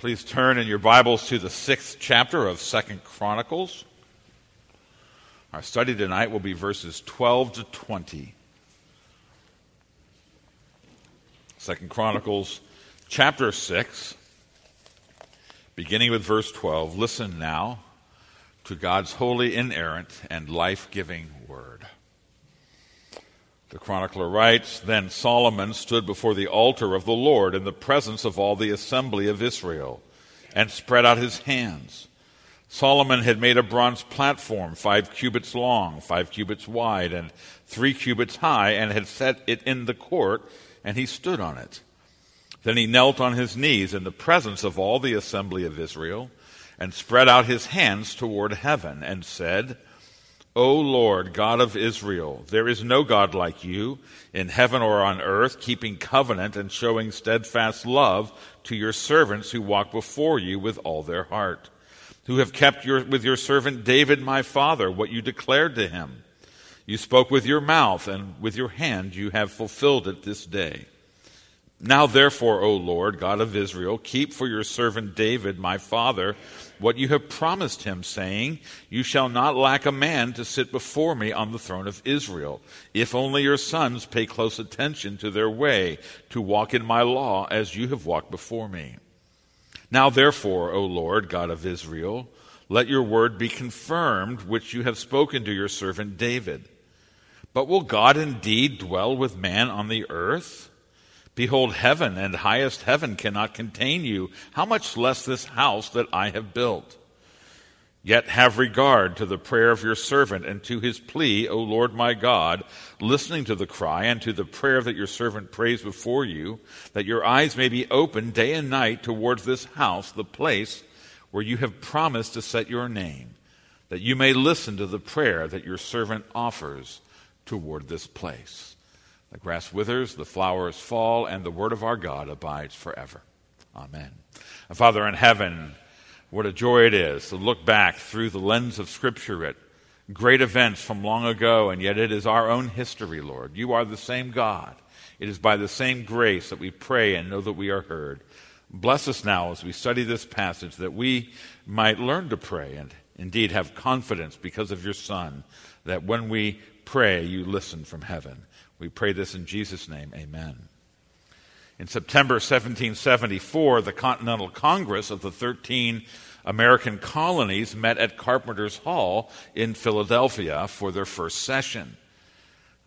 Please turn in your Bibles to the sixth chapter of Second Chronicles. Our study tonight will be verses 12 to 20. Second Chronicles chapter 6, beginning with verse 12. Listen now to God's holy, inerrant, and life giving word. The chronicler writes Then Solomon stood before the altar of the Lord in the presence of all the assembly of Israel and spread out his hands. Solomon had made a bronze platform, five cubits long, five cubits wide, and three cubits high, and had set it in the court, and he stood on it. Then he knelt on his knees in the presence of all the assembly of Israel, and spread out his hands toward heaven, and said, O Lord, God of Israel, there is no God like you in heaven or on earth, keeping covenant and showing steadfast love to your servants who walk before you with all their heart, who have kept your, with your servant David my father what you declared to him. You spoke with your mouth, and with your hand you have fulfilled it this day. Now, therefore, O Lord, God of Israel, keep for your servant David, my father, what you have promised him, saying, You shall not lack a man to sit before me on the throne of Israel, if only your sons pay close attention to their way, to walk in my law as you have walked before me. Now, therefore, O Lord, God of Israel, let your word be confirmed, which you have spoken to your servant David. But will God indeed dwell with man on the earth? Behold, heaven and highest heaven cannot contain you. How much less this house that I have built? Yet have regard to the prayer of your servant and to his plea, O Lord my God, listening to the cry and to the prayer that your servant prays before you, that your eyes may be open day and night towards this house, the place where you have promised to set your name, that you may listen to the prayer that your servant offers toward this place. The grass withers, the flowers fall, and the word of our God abides forever. Amen. And Father in heaven, what a joy it is to look back through the lens of Scripture at great events from long ago, and yet it is our own history, Lord. You are the same God. It is by the same grace that we pray and know that we are heard. Bless us now as we study this passage that we might learn to pray and indeed have confidence because of your Son that when we pray, you listen from heaven. We pray this in Jesus' name. Amen. In September 1774, the Continental Congress of the 13 American colonies met at Carpenter's Hall in Philadelphia for their first session.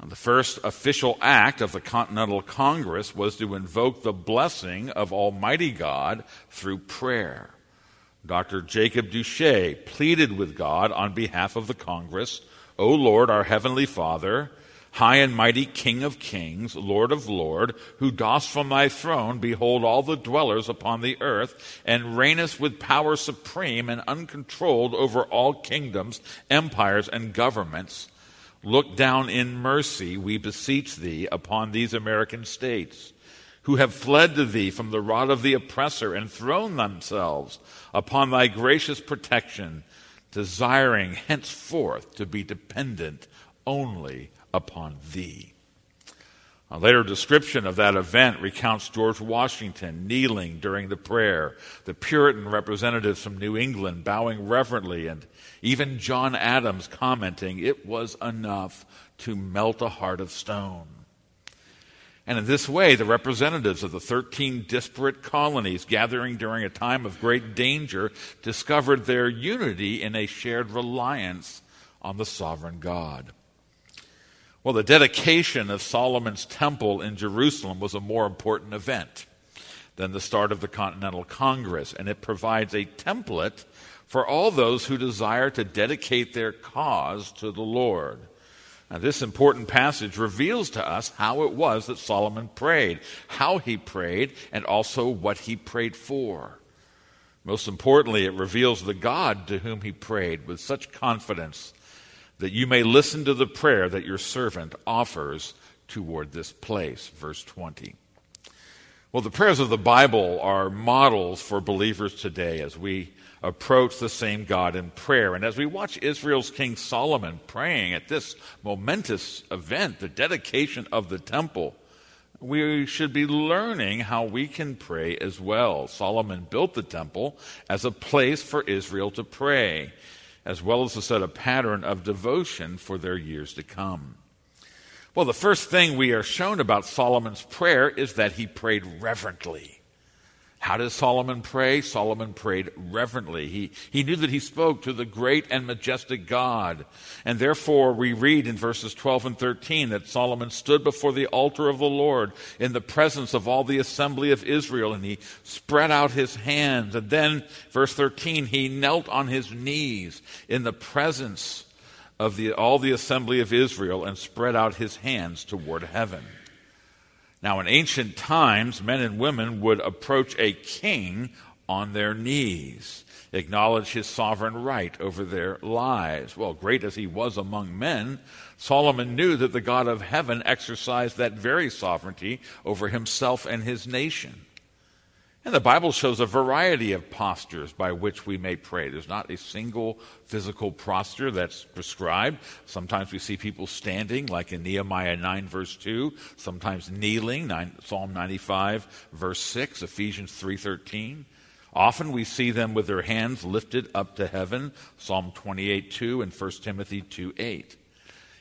The first official act of the Continental Congress was to invoke the blessing of Almighty God through prayer. Dr. Jacob Duché pleaded with God on behalf of the Congress, O Lord, our Heavenly Father, high and mighty King of kings, Lord of lords, who dost from thy throne behold all the dwellers upon the earth, and reignest with power supreme and uncontrolled over all kingdoms, empires, and governments. Look down in mercy, we beseech thee, upon these American states, who have fled to thee from the rod of the oppressor and thrown themselves upon thy gracious protection, desiring henceforth to be dependent only upon thee. A later description of that event recounts George Washington kneeling during the prayer, the Puritan representatives from New England bowing reverently, and even John Adams commenting, It was enough to melt a heart of stone. And in this way, the representatives of the 13 disparate colonies gathering during a time of great danger discovered their unity in a shared reliance on the sovereign God. Well, the dedication of Solomon's temple in Jerusalem was a more important event than the start of the Continental Congress, and it provides a template for all those who desire to dedicate their cause to the Lord. Now, this important passage reveals to us how it was that Solomon prayed, how he prayed, and also what he prayed for. Most importantly, it reveals the God to whom he prayed with such confidence that you may listen to the prayer that your servant offers toward this place. Verse 20. Well, the prayers of the Bible are models for believers today as we approach the same God in prayer. And as we watch Israel's King Solomon praying at this momentous event, the dedication of the temple, we should be learning how we can pray as well. Solomon built the temple as a place for Israel to pray, as well as to set a pattern of devotion for their years to come. Well, the first thing we are shown about Solomon's prayer is that he prayed reverently. How does Solomon pray? Solomon prayed reverently. He, he knew that he spoke to the great and majestic God. And therefore, we read in verses 12 and 13 that Solomon stood before the altar of the Lord in the presence of all the assembly of Israel, and he spread out his hands. And then, verse 13, he knelt on his knees in the presence of the, all the assembly of Israel and spread out his hands toward heaven. Now, in ancient times, men and women would approach a king on their knees, acknowledge his sovereign right over their lives. Well, great as he was among men, Solomon knew that the God of heaven exercised that very sovereignty over himself and his nation. And the Bible shows a variety of postures by which we may pray. There's not a single physical posture that's prescribed. Sometimes we see people standing, like in Nehemiah 9, verse 2. Sometimes kneeling, 9, Psalm 95, verse 6, Ephesians 3.13. Often we see them with their hands lifted up to heaven, Psalm 28, 2, and 1 Timothy 2, 8.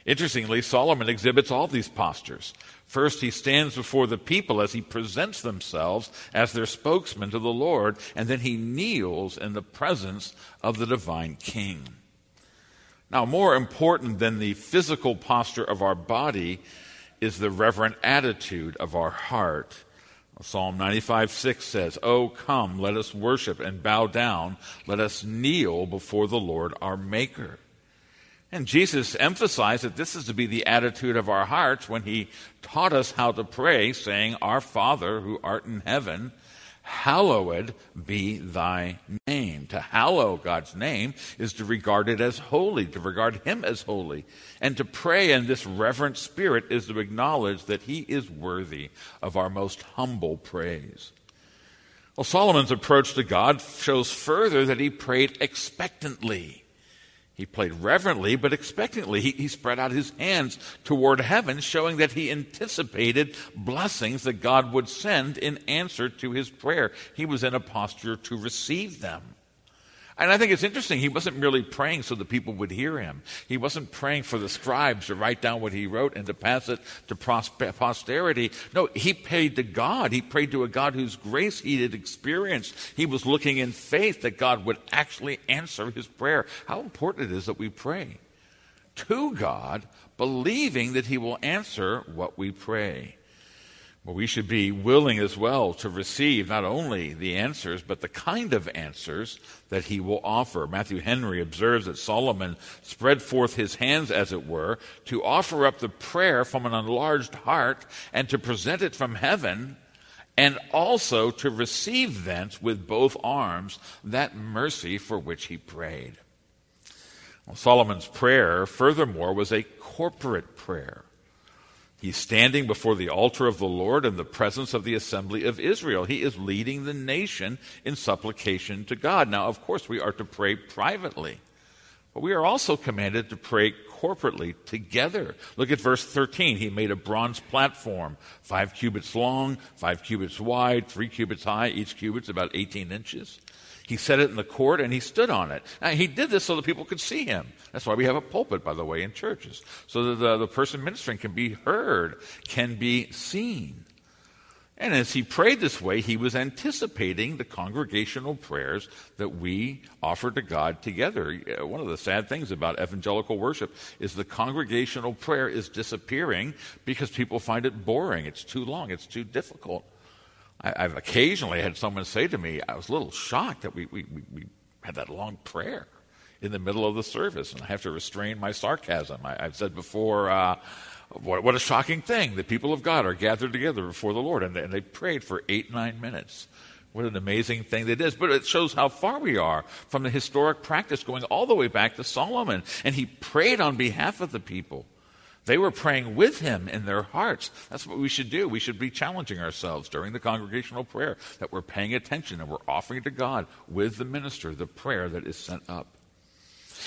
Interestingly, Solomon exhibits all these postures. First, he stands before the people as he presents themselves as their spokesman to the Lord, and then he kneels in the presence of the divine king. Now, more important than the physical posture of our body is the reverent attitude of our heart. Psalm 95 6 says, Oh, come, let us worship and bow down. Let us kneel before the Lord our Maker. And Jesus emphasized that this is to be the attitude of our hearts when he taught us how to pray, saying, Our Father who art in heaven, hallowed be thy name. To hallow God's name is to regard it as holy, to regard him as holy. And to pray in this reverent spirit is to acknowledge that he is worthy of our most humble praise. Well, Solomon's approach to God shows further that he prayed expectantly. He played reverently but expectantly. He, he, spread out his hands toward heaven, showing that he anticipated blessings that God would send in answer to his prayer. He was in a posture to receive them. And I think it's interesting. He wasn't merely praying so the people would hear him. He wasn't praying for the scribes to write down what he wrote and to pass it to posterity. No, he prayed to God. He prayed to a God whose grace he had experienced. He was looking in faith that God would actually answer his prayer. How important it is that we pray to God, believing that he will answer what we pray. Well, we should be willing as well to receive not only the answers, but the kind of answers that he will offer. Matthew Henry observes that Solomon spread forth his hands, as it were, to offer up the prayer from an enlarged heart and to present it from heaven, and also to receive thence with both arms that mercy for which he prayed. Well, Solomon's prayer, furthermore, was a corporate prayer. He's standing before the altar of the Lord in the presence of the assembly of Israel. He is leading the nation in supplication to God. Now, of course, we are to pray privately, but we are also commanded to pray corporately together. Look at verse 13. He made a bronze platform, five cubits long, five cubits wide, three cubits high. Each cubit's about 18 inches. He set it in the court and he stood on it. Now, he did this so that people could see him. That's why we have a pulpit, by the way, in churches, so that the, the person ministering can be heard, can be seen. And as he prayed this way, he was anticipating the congregational prayers that we offer to God together. One of the sad things about evangelical worship is the congregational prayer is disappearing because people find it boring. It's too long, it's too difficult. I, have occasionally had someone say to me, I was a little shocked that we, we, we had that long prayer in the middle of the service, and I have to restrain my sarcasm. I, have said before, uh, what, what, a shocking thing. The people of God are gathered together before the Lord, and they, and they prayed for eight, nine minutes. What an amazing thing that is. But it shows how far we are from the historic practice going all the way back to Solomon. And he prayed on behalf of the people. They were praying with him in their hearts. That's what we should do. We should be challenging ourselves during the congregational prayer that we're paying attention and we're offering to God with the minister the prayer that is sent up.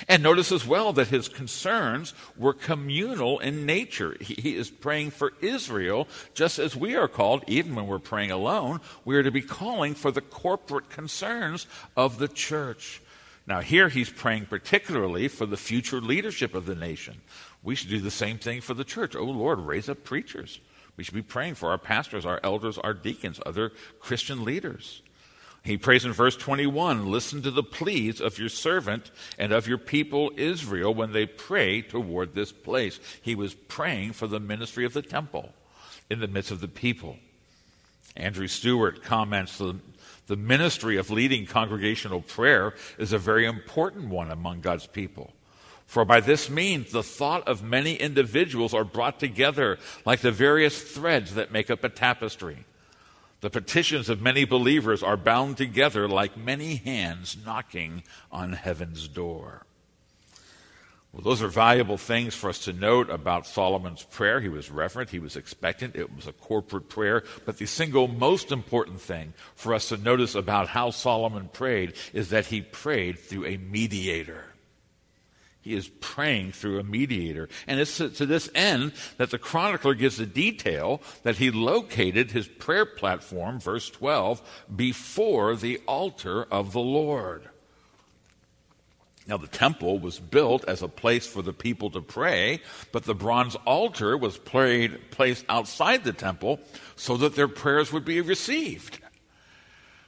And notice as well that his concerns were communal in nature. He is praying for Israel, just as we are called, even when we're praying alone, we are to be calling for the corporate concerns of the church. Now, here he's praying particularly for the future leadership of the nation. We should do the same thing for the church. Oh, Lord, raise up preachers. We should be praying for our pastors, our elders, our deacons, other Christian leaders. He prays in verse 21 Listen to the pleas of your servant and of your people Israel when they pray toward this place. He was praying for the ministry of the temple in the midst of the people. Andrew Stewart comments the, the ministry of leading congregational prayer is a very important one among God's people. For by this means the thought of many individuals are brought together like the various threads that make up a tapestry. The petitions of many believers are bound together like many hands knocking on heaven's door. Well, those are valuable things for us to note about Solomon's prayer. He was reverent, he was expectant, it was a corporate prayer. But the single most important thing for us to notice about how Solomon prayed is that he prayed through a mediator. He is praying through a mediator. And it's to, this end that the chronicler gives the detail that he located his prayer platform, verse 12, before the altar of the Lord. Now, the temple was built as a place for the people to pray, but the bronze altar was played, placed outside the temple so that their prayers would be received.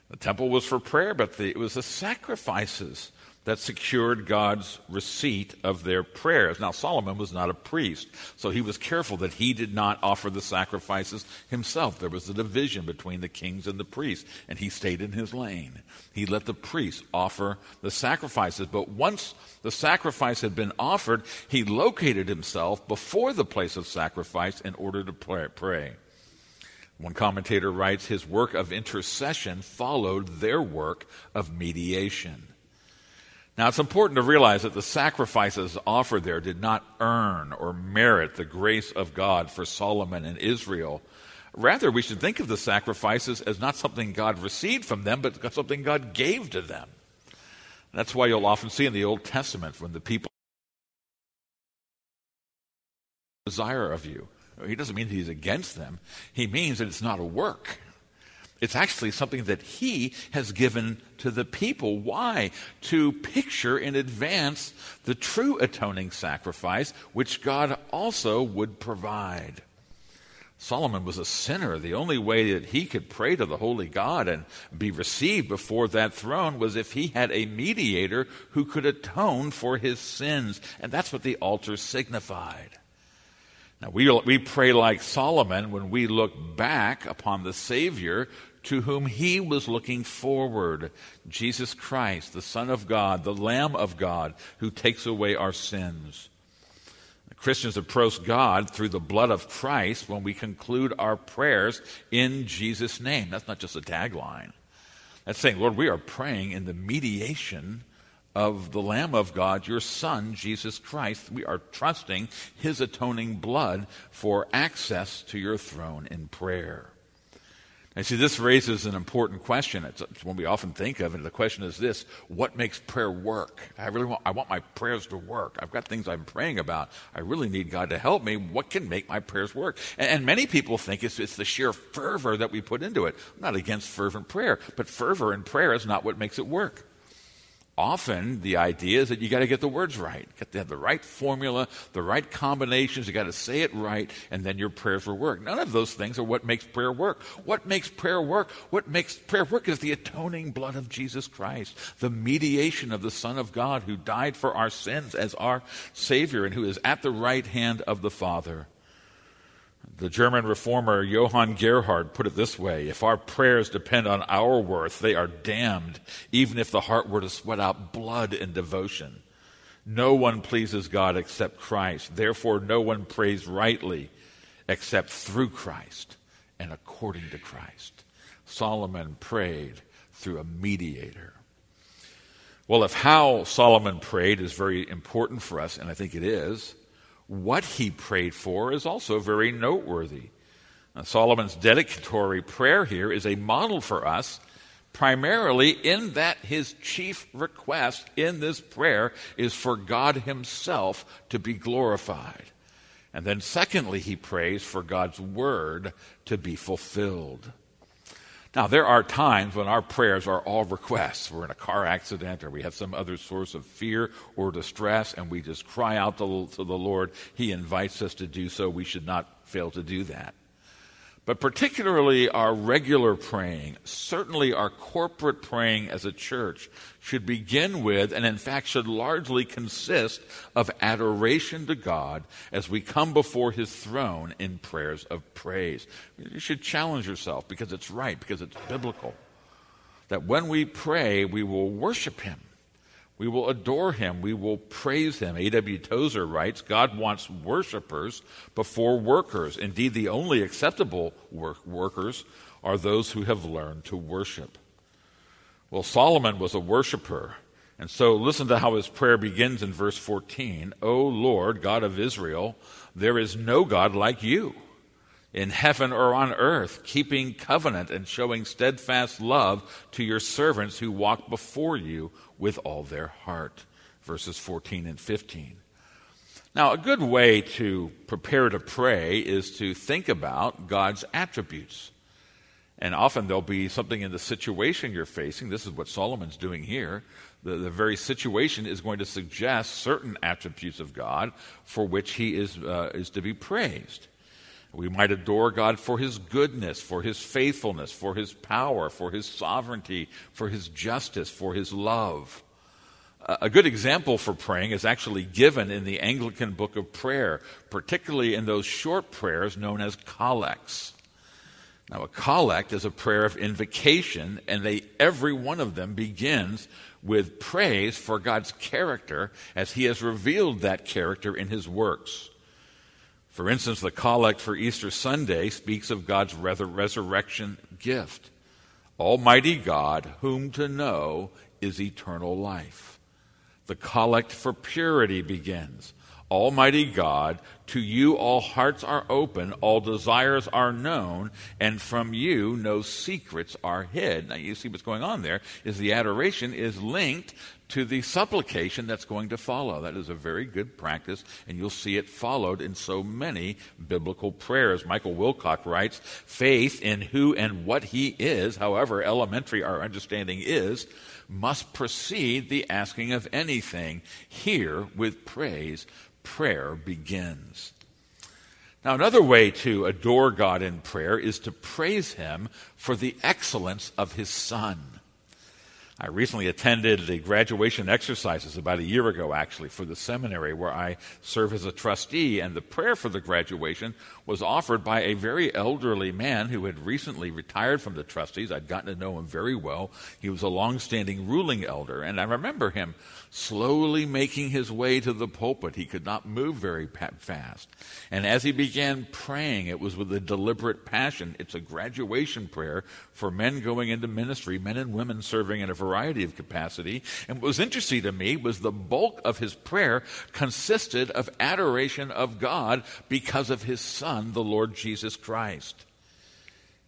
The temple was for prayer, but the, it was the sacrifices that secured God's receipt of their prayers. Now, Solomon was not a priest, so he was careful that he did not offer the sacrifices himself. There was a division between the kings and the priests, and he stayed in his lane. He let the priests offer the sacrifices. But once the sacrifice had been offered, he located himself before the place of sacrifice in order to pray. One commentator writes, his work of intercession followed their work of mediation. Now, it's important to realize that the sacrifices offered there did not earn or merit the grace of God for Solomon and Israel. Rather, we should think of the sacrifices as not something God received from them, but something God gave to them. That's why you'll often see in the Old Testament when the people desire of you. He doesn't mean he's against them. He means that it's not a work. It's actually something that he has given to the people. Why? To picture in advance the true atoning sacrifice, which God also would provide. Solomon was a sinner. The only way that he could pray to the holy God and be received before that throne was if he had a mediator who could atone for his sins. And that's what the altar signified. Now, we, we pray like Solomon when we look back upon the Savior to whom he was looking forward Jesus Christ, the Son of God, the Lamb of God, who takes away our sins. Christians approach God through the blood of Christ when we conclude our prayers in Jesus' name. That's not just a tagline. That's saying, Lord, we are praying in the mediation of the Lamb of God, your Son, Jesus Christ. We are trusting his atoning blood for access to your throne in prayer. And see, this raises an important question. It's, one we often think of, and the question is this what makes prayer work? I really want, I want my prayers to work. I've got things I'm praying about. I really need God to help me. What can make my prayers work? And, and many people think it's, it's the sheer fervor that we put into it. I'm not against fervent prayer, but fervor in prayer is not what makes it work often the idea is that you got to get the words right. Got to have the right formula, the right combinations. You got to say it right, and then your prayers will work. None of those things are what makes prayer work. What makes prayer work? What makes prayer work is the atoning blood of Jesus Christ, the mediation of the Son of God who died for our sins as our Savior and who is at the right hand of the Father. The German reformer Johann Gerhard put it this way If our prayers depend on our worth, they are damned, even if the heart were to sweat out blood in devotion. No one pleases God except Christ. Therefore, no one prays rightly except through Christ and according to Christ. Solomon prayed through a mediator. Well, if how Solomon prayed is very important for us, and I think it is, what he prayed for is also very noteworthy. Now, Solomon's dedicatory prayer here is a model for us primarily in that his chief request in this prayer is for God himself to be glorified. And then, secondly, he prays for God's word to be fulfilled. Now, there are times when our prayers are all requests. We're in a car accident or we have some other source of fear or distress, and we just cry out to, the Lord. He invites us to do so. We should not fail to do that. But particularly our regular praying, certainly our corporate praying as a church, should begin with, and in fact should largely consist of adoration to God as we come before His throne in prayers of praise. You should challenge yourself because it's right, because it's biblical. That when we pray, we will worship Him. We will adore him. We will praise him. A.W. Tozer writes God wants worshipers before workers. Indeed, the only acceptable work- workers are those who have learned to worship. Well, Solomon was a worshiper. And so listen to how his prayer begins in verse 14 O Lord, God of Israel, there is no God like you in heaven or on earth, keeping covenant and showing steadfast love to your servants who walk before you with all their heart. Verses 14 and 15. Now, a good way to prepare to pray is to think about God's attributes. And often there'll be something in the situation you're facing. This is what Solomon's doing here. The, the very situation is going to suggest certain attributes of God for which he is, uh, is to be praised. We might adore God for his goodness, for his faithfulness, for his power, for his sovereignty, for his justice, for his love. A good example for praying is actually given in the Anglican book of prayer, particularly in those short prayers known as collects. Now, a collect is a prayer of invocation, and they, every one of them begins with praise for God's character as He has revealed that character in His works. For instance, the collect for Easter Sunday speaks of God's resurrection gift. Almighty God, whom to know is eternal life. The collect for purity begins. Almighty God, to you all hearts are open, all desires are known, and from you no secrets are hid. Now you see what's going on there is the adoration is linked to the supplication that's going to follow. That is a very good practice, and you'll see it followed in so many biblical prayers. Michael Wilcock writes, faith in who and what he is, however elementary our understanding is, must precede the asking of anything. Here, with praise, prayer begins. Now, another way to adore God in prayer is to praise Him for the excellence of His Son. I recently attended the graduation exercises about a year ago, actually, for the seminary where I serve as a trustee. And the prayer for the graduation was offered by a very elderly man who had recently retired from the trustees. I'd gotten to know him very well. He was a long-standing ruling elder. And I remember him slowly making his way to the pulpit. He could not move very fast. And as he began praying, it was with a deliberate passion. It's a graduation prayer for men going into ministry, men and women serving in a variety of capacity. And what was interesting to me was the bulk of his prayer consisted of adoration of God because of his son, the Lord Jesus Christ.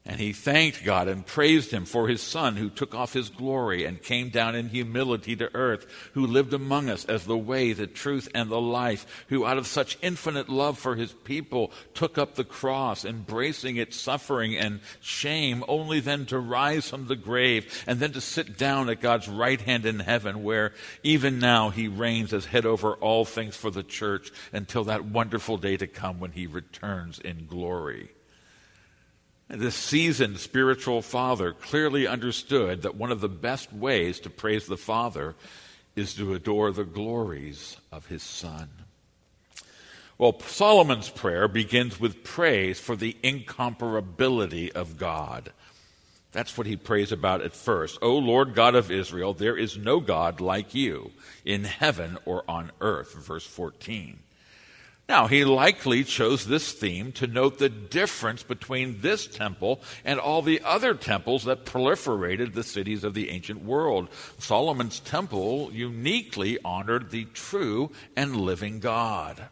And he thanked God and praised him for his son who took off his glory and came down in humility to earth, who lived among us as the way, the truth, and the life, who out of such infinite love for his people took up the cross, embracing its suffering and shame, only then to rise from the grave and then to sit down at God's right hand in heaven, where even now he reigns as head over all things for the church until that wonderful day to come when he returns in glory. This seasoned spiritual father clearly understood that one of the best ways to praise the Father is to adore the glories of his Son. Well, Solomon's prayer begins with praise for the incomparability of God. That's what he prays about at first. O Lord God of Israel, there is no God like you in heaven or on earth, verse 14. Now, he likely chose this theme to note the difference between this temple and all the other temples that proliferated the cities of the ancient world. Solomon's temple uniquely honored the true and living God.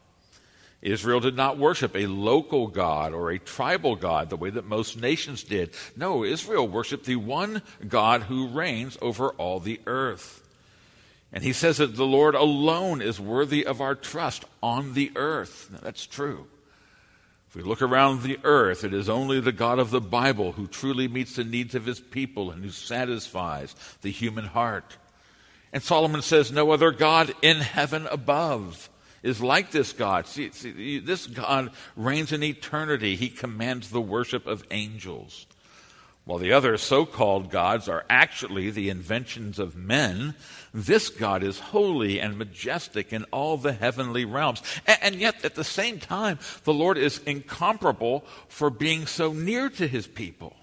Israel did not worship a local God or a tribal God the way that most nations did. No, Israel worshiped the one God who reigns over all the earth. And he says that the Lord alone is worthy of our trust on the earth. Now, that's true. If we look around the earth, it is only the God of the Bible who truly meets the needs of his people and who satisfies the human heart. And Solomon says, No other God in heaven above is like this God. See, see, this God reigns in eternity. He commands the worship of angels. While the other so called gods are actually the inventions of men, this God is holy and majestic in all the heavenly realms. And, and, yet, at the same time, the Lord is incomparable for being so near to his people.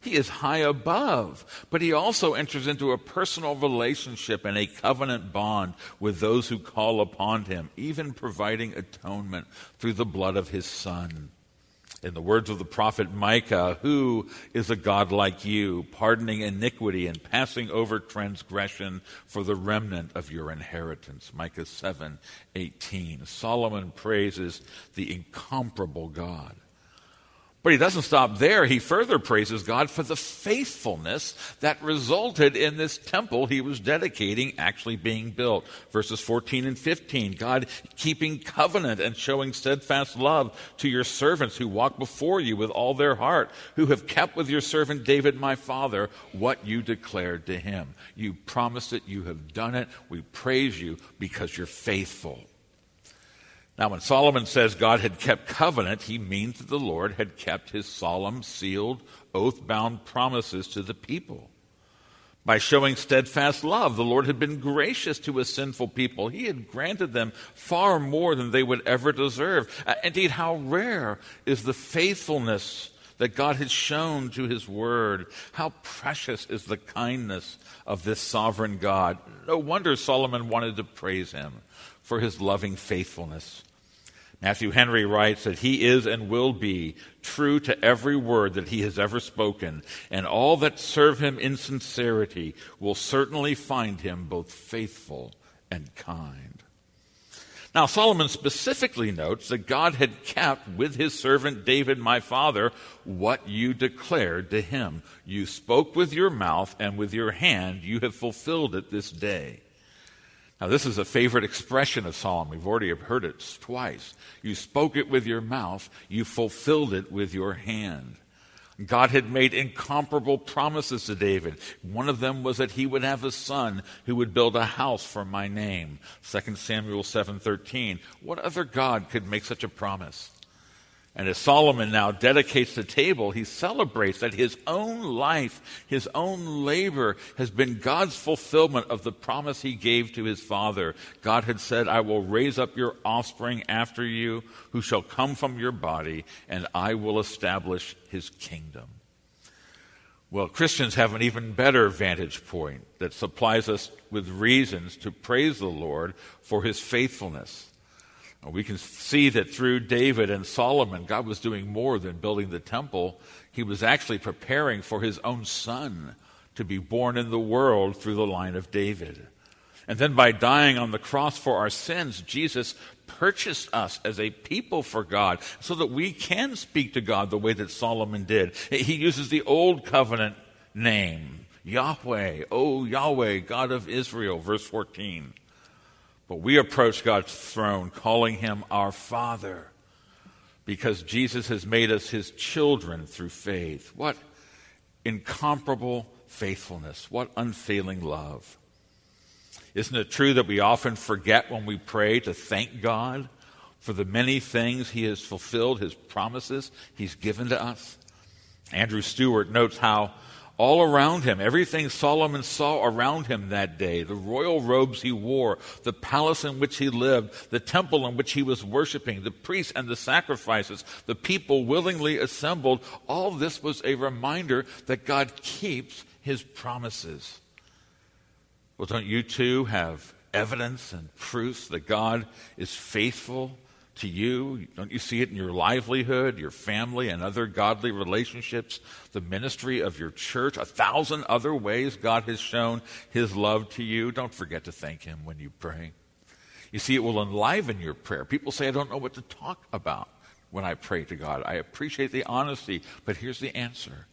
He is high above, but he also enters into a personal relationship and a covenant bond with those who call upon him, even providing atonement through the blood of his Son. In the words of the prophet Micah, who is a God like you, pardoning iniquity and passing over transgression for the remnant of your inheritance? Micah 7 18. Solomon praises the incomparable God. But he doesn't stop there. He further praises God for the faithfulness that resulted in this temple he was dedicating actually being built. Verses 14 and 15. God keeping covenant and showing steadfast love to your servants who walk before you with all their heart, who have kept with your servant David my father what you declared to him. You promised it. You have done it. We praise you because you're faithful. Now, when Solomon says God had kept covenant, he means that the Lord had kept his solemn, sealed, oath bound promises to the people. By showing steadfast love, the Lord had been gracious to his sinful people. He had granted them far more than they would ever deserve. Uh, indeed, how rare is the faithfulness that God has shown to his word. How precious is the kindness of this sovereign God. No wonder Solomon wanted to praise him for his loving faithfulness. Matthew Henry writes that he is and will be true to every word that he has ever spoken, and all that serve him in sincerity will certainly find him both faithful and kind. Now, Solomon specifically notes that God had kept with his servant David, my father, what you declared to him. You spoke with your mouth, and with your hand you have fulfilled it this day. Now, this is a favorite expression of Solomon. We've already heard it twice. You spoke it with your mouth, you fulfilled it with your hand. God had made incomparable promises to David. One of them was that he would have a son who would build a house for my name. 2 Samuel 7:13. What other God could make such a promise? And as Solomon now dedicates the table, he celebrates that his own life, his own labor has been God's fulfillment of the promise he gave to his father. God had said, I will raise up your offspring after you, who shall come from your body, and I will establish his kingdom. Well, Christians have an even better vantage point that supplies us with reasons to praise the Lord for his faithfulness. We can see that through David and Solomon, God was doing more than building the temple. He was actually preparing for his own son to be born in the world through the line of David. And then by dying on the cross for our sins, Jesus purchased us as a people for God so that we can speak to God the way that Solomon did. He uses the old covenant name, Yahweh, O Yahweh, God of Israel, verse 14. But we approach God's throne calling him our Father because Jesus has made us his children through faith. What incomparable faithfulness. What unfailing love. Isn't it true that we often forget when we pray to thank God for the many things he has fulfilled, his promises he's given to us? Andrew Stewart notes how all around him, everything Solomon saw around him that day, the royal robes he wore, the palace in which he lived, the temple in which he was worshiping, the priests and the sacrifices, the people willingly assembled, all this was a reminder that God keeps his promises. Well, don't you too have evidence and proof that God is faithful to you? Don't you see it in your livelihood, your family, and other godly relationships, the ministry of your church, a thousand other ways God has shown his love to you? Don't forget to thank him when you pray. You see, it will enliven your prayer. People say, I don't know what to talk about when I pray to God. I appreciate the honesty, but here's the answer.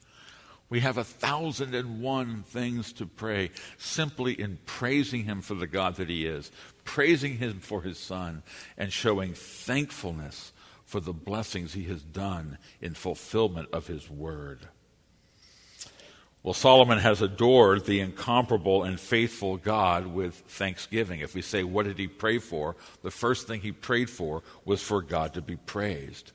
We have a thousand and one things to pray simply in praising Him for the God that He is, praising Him for His Son, and showing thankfulness for the blessings He has done in fulfillment of His Word. Well, Solomon has adored the incomparable and faithful God with thanksgiving. If we say, what did he pray for? The first thing he prayed for was for God to be praised.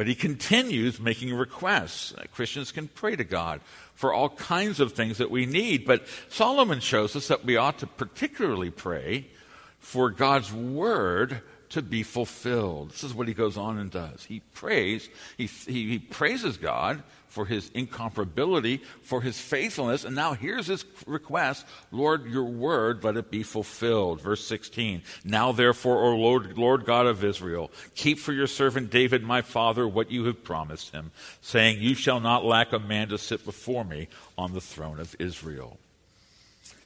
But he continues making requests. Christians can pray to God for all kinds of things that we need. But Solomon shows us that we ought to particularly pray for God's word to be fulfilled. This is what he goes on and does. He prays, he, he, he praises God for his incomparability, for his faithfulness. And now here's his request Lord, your word, let it be fulfilled. Verse 16 Now therefore, O Lord, Lord God of Israel, keep for your servant David, my father, what you have promised him, saying, You shall not lack a man to sit before me on the throne of Israel.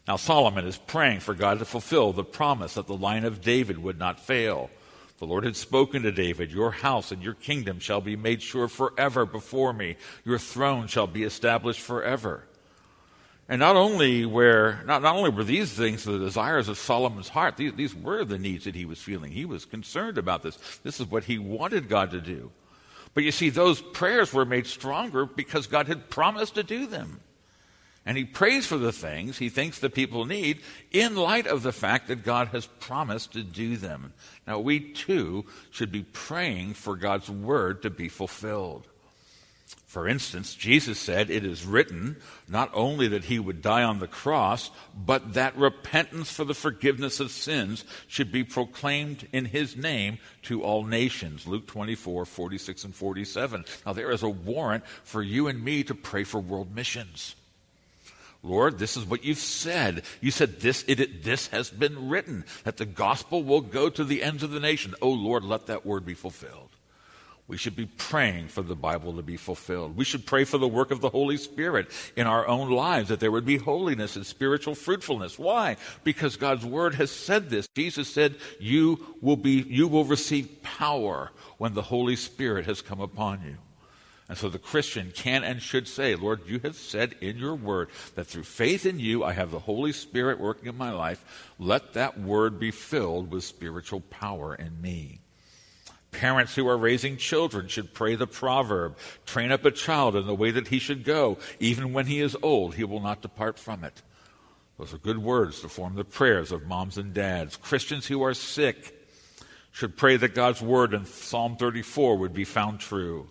Now, Solomon is praying for God to fulfill the promise that the line of David would not fail. The Lord had spoken to David, Your house and your kingdom shall be made sure forever before me. Your throne shall be established forever. And not only were, not, not only were these things the desires of Solomon's heart, these, these were the needs that he was feeling. He was concerned about this. This is what he wanted God to do. But you see, those prayers were made stronger because God had promised to do them. And he prays for the things he thinks the people need in light of the fact that God has promised to do them. Now, we too should be praying for God's word to be fulfilled. For instance, Jesus said, It is written not only that he would die on the cross, but that repentance for the forgiveness of sins should be proclaimed in his name to all nations. Luke 24, 46 and 47. Now, there is a warrant for you and me to pray for world missions. Lord, this is what you've said. You said this, it, this has been written, that the gospel will go to the ends of the nation. Oh, Lord, let that word be fulfilled. We should be praying for the Bible to be fulfilled. We should pray for the work of the Holy Spirit in our own lives, that there would be holiness and spiritual fruitfulness. Why? Because God's word has said this. Jesus said, You will be, you will receive power when the Holy Spirit has come upon you. And so the Christian can and should say, Lord, you have said in your word that through faith in you, I have the Holy Spirit working in my life. Let that word be filled with spiritual power in me. Parents who are raising children should pray the proverb train up a child in the way that he should go. Even when he is old, he will not depart from it. Those are good words to form the prayers of moms and dads. Christians who are sick should pray that God's word in Psalm 34 would be found true.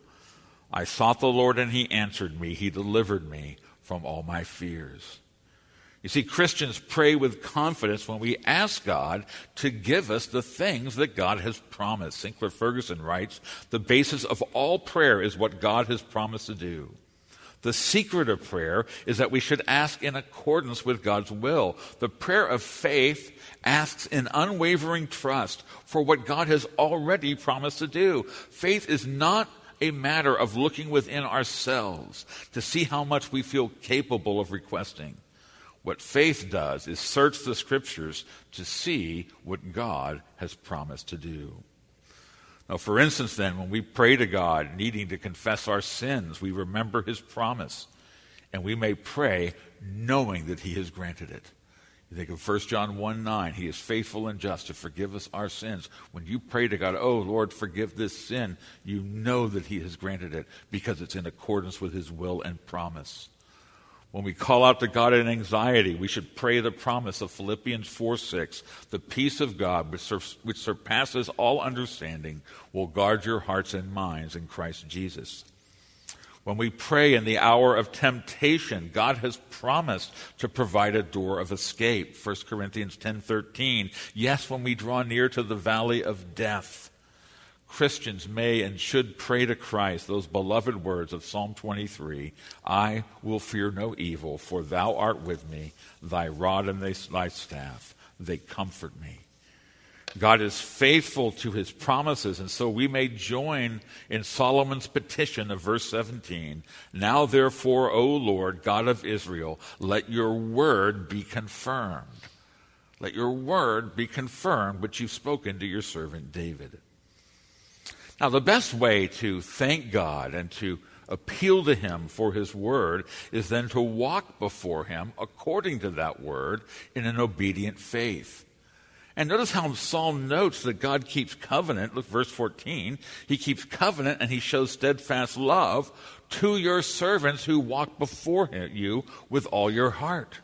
I sought the Lord and he answered me. He delivered me from all my fears. You see, Christians pray with confidence when we ask God to give us the things that God has promised. Sinclair Ferguson writes The basis of all prayer is what God has promised to do. The secret of prayer is that we should ask in accordance with God's will. The prayer of faith asks in unwavering trust for what God has already promised to do. Faith is not a matter of looking within ourselves to see how much we feel capable of requesting. What faith does is search the scriptures to see what God has promised to do. Now, for instance, then, when we pray to God needing to confess our sins, we remember his promise, and we may pray knowing that he has granted it. You think of 1 John 1 9. He is faithful and just to forgive us our sins. When you pray to God, oh Lord, forgive this sin, you know that He has granted it because it's in accordance with His will and promise. When we call out to God in anxiety, we should pray the promise of Philippians 4 6. The peace of God, which, sur- which surpasses all understanding, will guard your hearts and minds in Christ Jesus. When we pray in the hour of temptation, God has promised to provide a door of escape. 1 Corinthians 10:13. Yes, when we draw near to the valley of death, Christians may and should pray to Christ those beloved words of Psalm 23 I will fear no evil, for thou art with me, thy rod and thy staff, they comfort me. God is faithful to his promises, and so we may join in Solomon's petition of verse 17. Now, therefore, O Lord, God of Israel, let your word be confirmed. Let your word be confirmed, which you've spoken to your servant David. Now, the best way to thank God and to appeal to Him for His word is then to walk before Him according to that word in an obedient faith. And notice how Psalm notes that God keeps covenant. Look, verse 14. He keeps covenant and he shows steadfast love to your servants who walk before you with all your heart.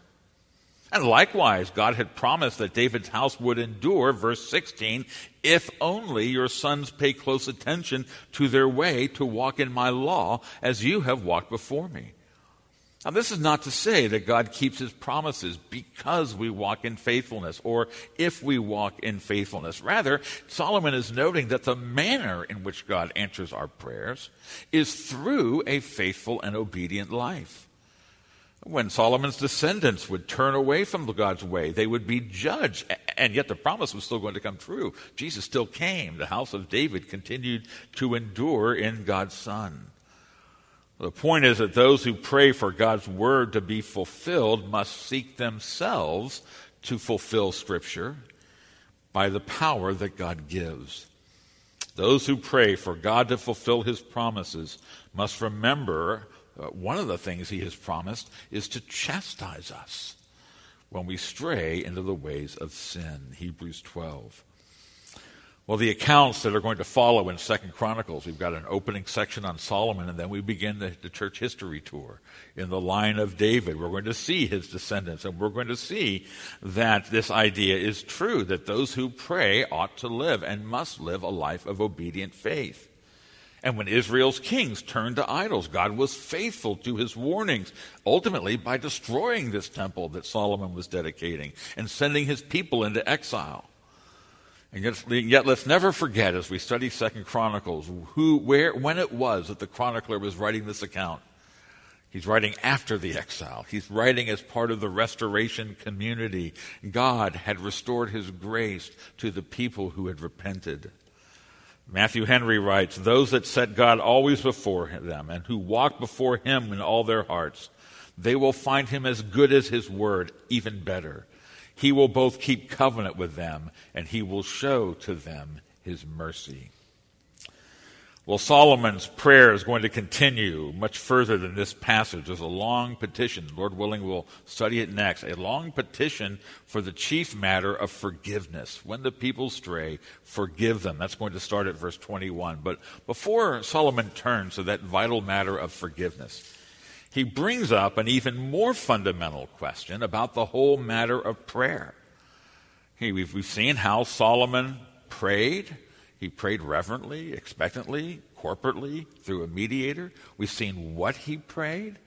And likewise, God had promised that David's house would endure, verse 16, if only your sons pay close attention to their way to walk in my law as you have walked before me. Now, this is not to say that God keeps his promises because we walk in faithfulness or if we walk in faithfulness. Rather, Solomon is noting that the manner in which God answers our prayers is through a faithful and obedient life. When Solomon's descendants would turn away from God's way, they would be judged. And yet the promise was still going to come true. Jesus still came. The house of David continued to endure in God's Son. The point is that those who pray for God's word to be fulfilled must seek themselves to fulfill Scripture by the power that God gives. Those who pray for God to fulfill his promises must remember uh, one of the things he has promised is to chastise us when we stray into the ways of sin. Hebrews 12. Well, the accounts that are going to follow in Second Chronicles, we've got an opening section on Solomon, and then we begin the, the, church history tour in the line of David. We're going to see his descendants, and we're going to see that this idea is true that those who pray ought to live and must live a life of obedient faith. And when Israel's kings turned to idols, God was faithful to his warnings, ultimately by destroying this temple that Solomon was dedicating and sending his people into exile. And yet, yet, let's never forget as we study Second Chronicles who, where, when it was that the chronicler was writing this account. He's writing after the exile. He's writing as part of the restoration community. God had restored his grace to the people who had repented. Matthew Henry writes, Those that set God always before them and who walk before him in all their hearts, they will find him as good as his word, even better. He will both keep covenant with them and he will show to them his mercy. Well, Solomon's prayer is going to continue much further than this passage. There's a long petition. Lord willing, we'll study it next. A long petition for the chief matter of forgiveness. When the people stray, forgive them. That's going to start at verse 21. But before Solomon turns to that vital matter of forgiveness, he brings up an even more fundamental question about the whole matter of prayer. We've, we've seen how Solomon prayed. He prayed reverently, expectantly, corporately, through a mediator. We've seen what he prayed.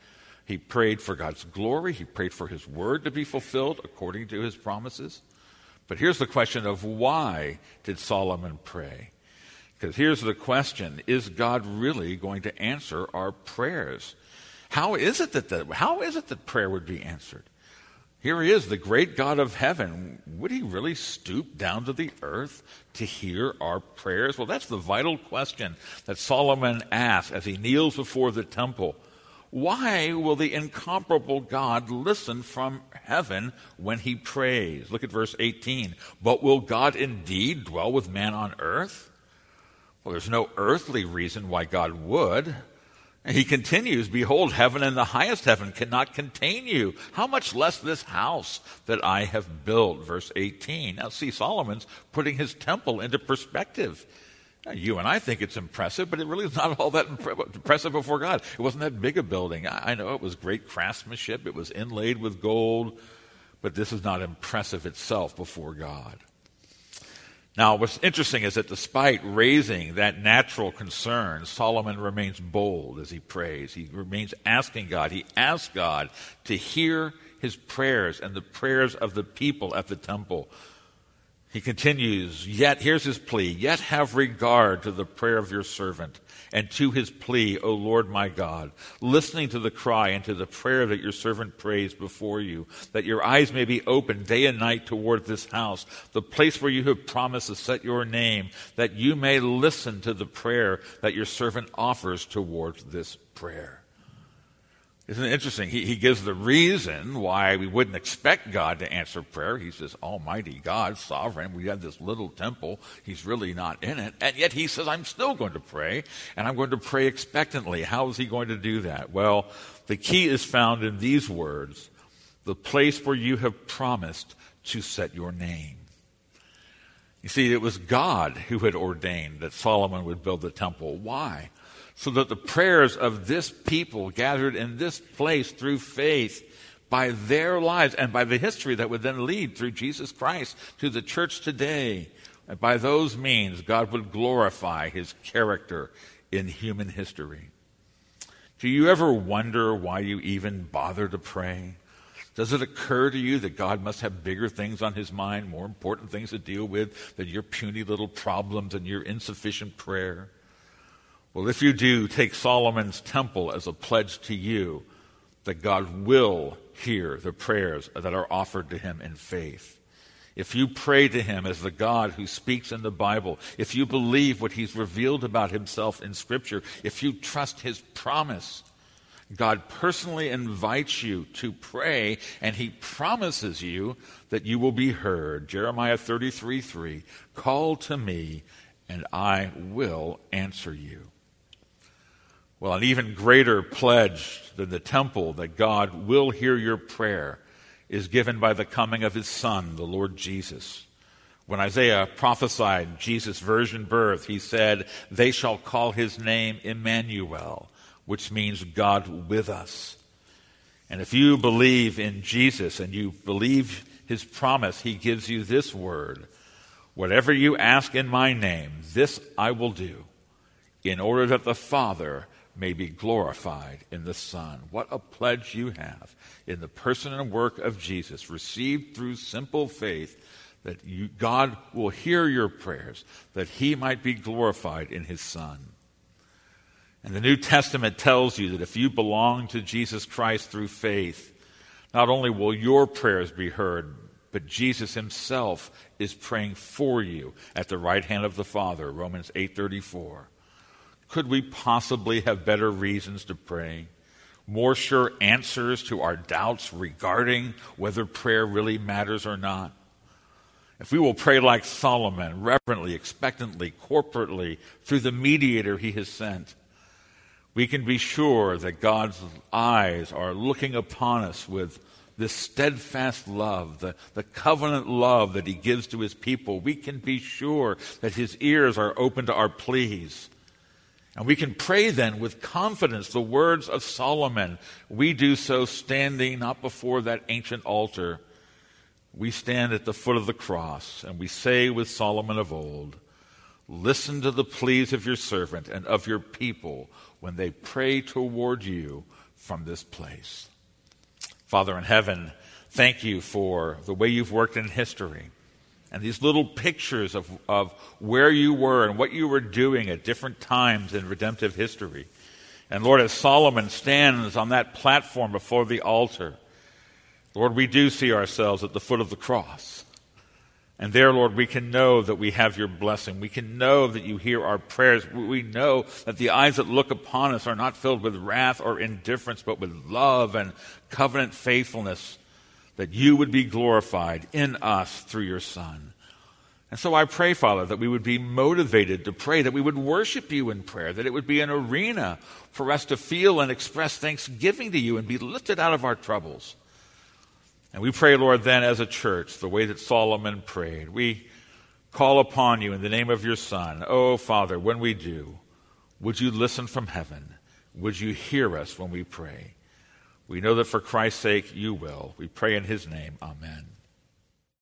He prayed for God's glory. He prayed for his word to be fulfilled according to his promises. But here's the question of why did Solomon pray? Because here's the question Is God really going to answer our prayers? How is it that the, how is it that prayer would be answered? Here he is, the great God of heaven. Would he really stoop down to the earth to hear our prayers? Well, that's the vital question that Solomon asks as he kneels before the temple. Why will the incomparable God listen from heaven when he prays? Look at verse 18. But will God indeed dwell with man on earth? Well, there's no earthly reason why God would. And he continues, Behold, heaven and the highest heaven cannot contain you. How much less this house that I have built? Verse 18. Now, see, Solomon's putting his temple into perspective. Now, you and I think it's impressive, but it really is not all that impressive before God. It wasn't that big a building. I know it was great craftsmanship, it was inlaid with gold, but this is not impressive itself before God. Now, what's interesting is that despite raising that natural concern, Solomon remains bold as he prays. He remains asking God. He asks God to hear his prayers and the prayers of the people at the temple. He continues, Yet, here's his plea, yet have regard to the prayer of your servant and to his plea, O Lord my God, listening to the cry and to the prayer that your servant prays before you, that your eyes may be open day and night toward this house, the place where you have promised to set your name, that you may listen to the prayer that your servant offers towards this prayer. Isn't it interesting? He, he gives the reason why we wouldn't expect God to answer prayer. He says, Almighty God, sovereign, we have this little temple. He's really not in it. And yet he says, I'm still going to pray, and I'm going to pray expectantly. How is he going to do that? Well, the key is found in these words the place where you have promised to set your name. You see, it was God who had ordained that Solomon would build the temple. Why? So that the prayers of this people gathered in this place through faith by their lives and by the history that would then lead through Jesus Christ to the church today. And by those means, God would glorify his character in human history. Do you ever wonder why you even bother to pray? Does it occur to you that God must have bigger things on his mind, more important things to deal with than your puny little problems and your insufficient prayer? Well, if you do, take Solomon's temple as a pledge to you that God will hear the prayers that are offered to him in faith. If you pray to him as the God who speaks in the Bible, if you believe what he's revealed about himself in Scripture, if you trust his promise, God personally invites you to pray and he promises you that you will be heard. Jeremiah 33 3 Call to me and I will answer you. Well, an even greater pledge than the temple that God will hear your prayer is given by the coming of his Son, the Lord Jesus. When Isaiah prophesied Jesus' virgin birth, he said, They shall call his name Emmanuel, which means God with us. And if you believe in Jesus and you believe his promise, he gives you this word Whatever you ask in my name, this I will do, in order that the Father may be glorified in the Son. What a pledge you have in the person and work of Jesus, received through simple faith, that you, God will hear your prayers, that he might be glorified in his Son. And the New Testament tells you that if you belong to Jesus Christ through faith, not only will your prayers be heard, but Jesus himself is praying for you at the right hand of the Father, Romans 8:34. Could we possibly have better reasons to pray? More sure answers to our doubts regarding whether prayer really matters or not? If we will pray like Solomon, reverently, expectantly, corporately, through the mediator he has sent, we can be sure that God's eyes are looking upon us with this steadfast love, the, the covenant love that he gives to his people. We can be sure that his ears are open to our pleas and we can pray then with confidence the words of Solomon. We do so standing not before that ancient altar. We stand at the foot of the cross and we say with Solomon of old, Listen to the pleas of your servant and of your people when they pray toward you from this place. Father in heaven, thank you for the way you've worked in history and these little pictures of, of where you were and what you were doing at different times in redemptive history. And Lord, as Solomon stands on that platform before the altar, Lord, we do see ourselves at the foot of the cross. And there, Lord, we can know that we have your blessing. We can know that you hear our prayers. We know that the eyes that look upon us are not filled with wrath or indifference, but with love and covenant faithfulness that you would be glorified in us through your Son. And so I pray, Father, that we would be motivated to pray, that we would worship you in prayer, that it would be an arena for us to feel and express thanksgiving to you and be lifted out of our troubles. And we pray, Lord, then as a church, the way that Solomon prayed. We call upon you in the name of your Son. Oh, Father, when we do, would you listen from heaven? Would you hear us when we pray? We know that for Christ's sake you will. We pray in his name. Amen.